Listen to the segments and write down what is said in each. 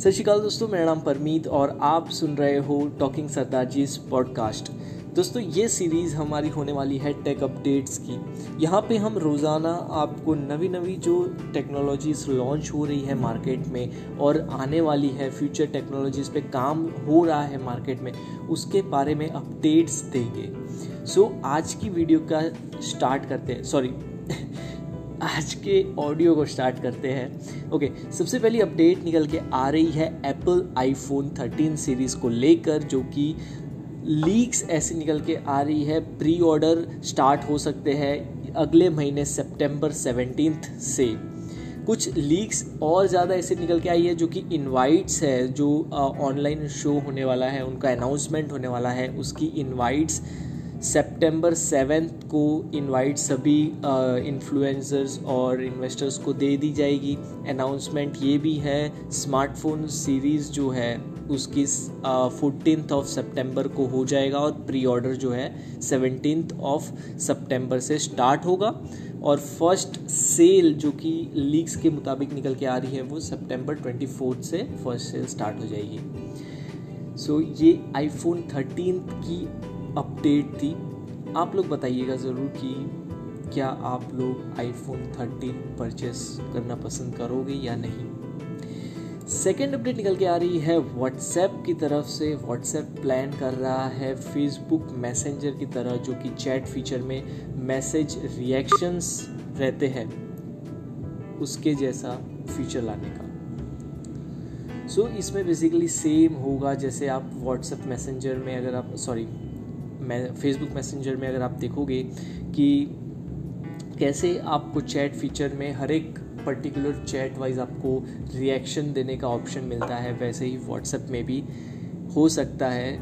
सत श्रीकाल दोस्तों मेरा नाम परमीत और आप सुन रहे हो टॉकिंग सरदार जी पॉडकास्ट दोस्तों ये सीरीज़ हमारी होने वाली है टेक अपडेट्स की। यहाँ पे हम रोज़ाना आपको नवी नवी जो टेक्नोलॉजीज़ लॉन्च हो रही है मार्केट में और आने वाली है फ्यूचर टेक्नोलॉजीज़ पे काम हो रहा है मार्केट में उसके बारे में अपडेट्स देंगे। सो so, आज की वीडियो का स्टार्ट करते हैं। सॉरी आज के ऑडियो को स्टार्ट करते हैं। ओके सबसे पहली अपडेट निकल के आ रही है एप्पल आईफोन 13 सीरीज़ को लेकर, जो कि लीक्स ऐसी निकल के आ रही है। प्री ऑर्डर स्टार्ट हो सकते हैं अगले महीने सितंबर सेवनटीन से। कुछ लीक्स और ज़्यादा ऐसे निकल के आई है, जो कि इनवाइट्स है, जो ऑनलाइन शो होने वाला है, उनका अनाउंसमेंट होने वाला है, उसकी इनवाइट्स सितंबर सेवेंथ को इनवाइट सभी इन्फ्लुएंसर्स और इन्वेस्टर्स को दे दी जाएगी। अनाउंसमेंट ये भी है स्मार्टफ़ोन सीरीज़ जो है उसकी फोर्टीन ऑफ़ सितंबर को हो जाएगा और प्री ऑर्डर जो है सेवनटीन ऑफ़ सितंबर से स्टार्ट होगा। और फ़र्स्ट सेल जो कि लीक्स के मुताबिक निकल के आ रही है वो सितंबर ट्वेंटी फोर्थ से फ़र्स्ट सेल स्टार्ट हो जाएगी। सो so, ये आईफोन थर्टीन की अपडेट थी। आप लोग बताइएगा ज़रूर कि क्या आप लोग आईफोन 13 परचेस करना पसंद करोगे या नहीं। सेकेंड अपडेट निकल के आ रही है व्हाट्सएप की तरफ़ से। व्हाट्सएप प्लान कर रहा है फेसबुक मैसेंजर की तरह जो कि चैट फीचर में मैसेज रिएक्शंस रहते हैं उसके जैसा फीचर लाने का। सो so, इसमें बेसिकली सेम होगा जैसे आप व्हाट्सएप मैसेंजर में अगर आप सॉरी फेसबुक मैसेंजर में अगर आप देखोगे कि कैसे आपको चैट फीचर में हर एक पर्टिकुलर चैट वाइज आपको रिएक्शन देने का ऑप्शन मिलता है, वैसे ही व्हाट्सएप में भी हो सकता है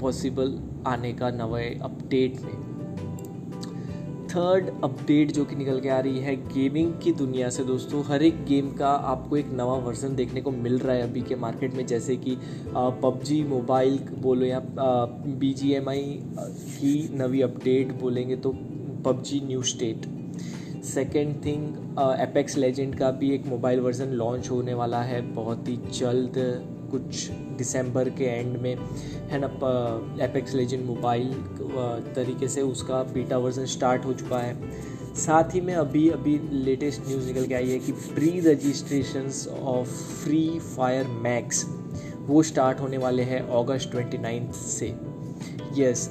पॉसिबल आने का नवे अपडेट में। थर्ड अपडेट जो कि निकल के आ रही है गेमिंग की दुनिया से दोस्तों। हर एक गेम का आपको एक नवा वर्जन देखने को मिल रहा है अभी के मार्केट में, जैसे कि पबजी मोबाइल बोलो या बी जी एम आई की नवी अपडेट बोलेंगे तो PUBG new state second thing Apex legend का भी एक मोबाइल वर्जन लॉन्च होने वाला है। बहुत ही जल्द कुछ दिसंबर के एंड में, है ना एपेक्स लेजेंड मोबाइल तरीके से उसका बीटा वर्जन स्टार्ट हो चुका है। साथ ही में अभी अभी लेटेस्ट न्यूज़ निकल के आई है कि pre registration of Free Fire Max वो स्टार्ट होने वाले हैं अगस्त ट्वेंटी से। यस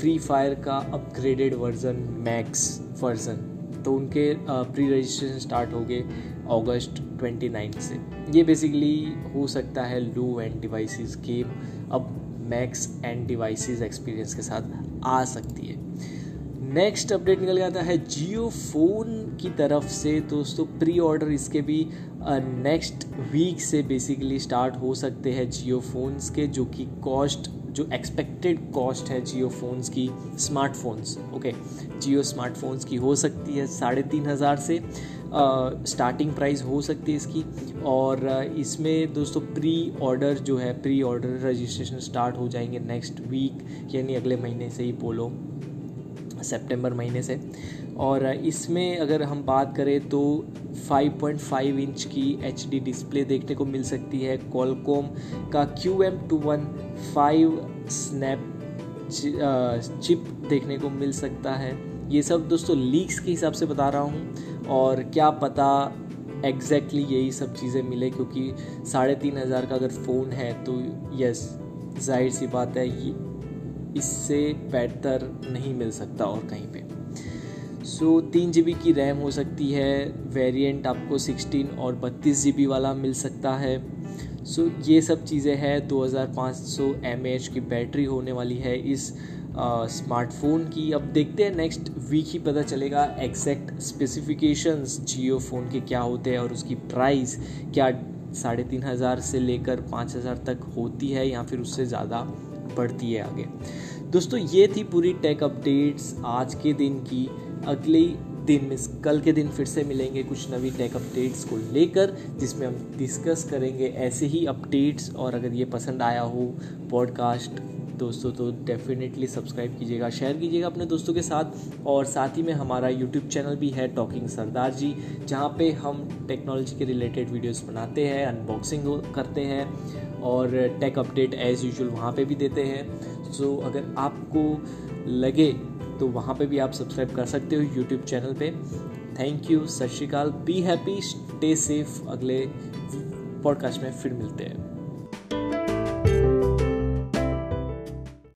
फ्री फायर का अपग्रेडेड वर्जन मैक्स वर्जन तो उनके प्री रजिस्ट्रेशन स्टार्ट हो गए अगस्त 29 से। ये बेसिकली हो सकता है लू एंड डिवाइसेस गेम अब मैक्स एंड डिवाइसेस एक्सपीरियंस के साथ आ सकती है। नेक्स्ट अपडेट निकल जाता है जियो फ़ोन की तरफ़ से। दोस्तों प्री ऑर्डर इसके भी नेक्स्ट वीक से बेसिकली स्टार्ट हो सकते हैं जियो फ़ोन्स के, जो कि कॉस्ट जो एक्सपेक्टेड कॉस्ट है जियो फ़ोन्स की स्मार्टफोन्स ओके जियो स्मार्टफोन्स की हो सकती है साढ़े तीन हज़ार से स्टार्टिंग प्राइस हो सकती है इसकी। और इसमें दोस्तों प्री ऑर्डर जो है प्री ऑर्डर रजिस्ट्रेशन स्टार्ट हो जाएँगे नेक्स्ट वीक यानी अगले महीने से ही बोलो। सितंबर महीने से। और इसमें अगर हम बात करें तो 5.5 इंच की एचडी डिस्प्ले देखने को मिल सकती है। कॉलकॉम का Q M two one five snap chip देखने को मिल सकता है। ये सब दोस्तों लीक्स के हिसाब से बता रहा हूँ। और क्या पता एग्जैक्टली exactly यही सब चीज़ें मिले, क्योंकि साढ़े तीन हज़ार का अगर फ़ोन है तो यस ज़ाहिर सी बात है ये इससे बेहतर नहीं मिल सकता और कहीं पे। सो तीन जीबी की रैम हो सकती है वेरिएंट आपको सिक्सटीन और बत्तीस जी वाला मिल सकता है। सो so, ये सब चीज़ें हैं 2500 एच की बैटरी होने वाली है इस स्मार्टफ़ोन की। अब देखते हैं नेक्स्ट वीक ही पता चलेगा एग्जैक्ट स्पेसिफिकेशंस जियो फ़ोन के क्या होते हैं और उसकी प्राइस क्या साढ़े तीन हज़ार से लेकर पाँच हज़ार तक होती है या फिर उससे ज़्यादा। बढ़ती है आगे। दोस्तों, ये थी पूरी टेक अपडेट्स आज के दिन की। अगले दिन में, कल के दिन फिर से मिलेंगे कुछ नवी टेक अपडेट्स को लेकर, जिसमें हम डिस्कस करेंगे ऐसे ही अपडेट्स और अगर ये पसंद आया हो पॉडकास्ट दोस्तों तो डेफिनेटली सब्सक्राइब कीजिएगा शेयर कीजिएगा अपने दोस्तों के साथ। और साथ ही में हमारा यूट्यूब चैनल भी है टॉकिंग सरदार जी जहाँ पे हम टेक्नोलॉजी के रिलेटेड वीडियोस बनाते हैं अनबॉक्सिंग करते हैं, और टेक अपडेट एज़ यूजल वहाँ पे भी देते हैं। सो अगर आपको लगे तो वहाँ पे भी आप सब्सक्राइब कर सकते हो यूट्यूब चैनल पे। थैंक यू सत श्रीकाल बी हैप्पी स्टे सेफ़ अगले पॉडकास्ट में फिर मिलते हैं।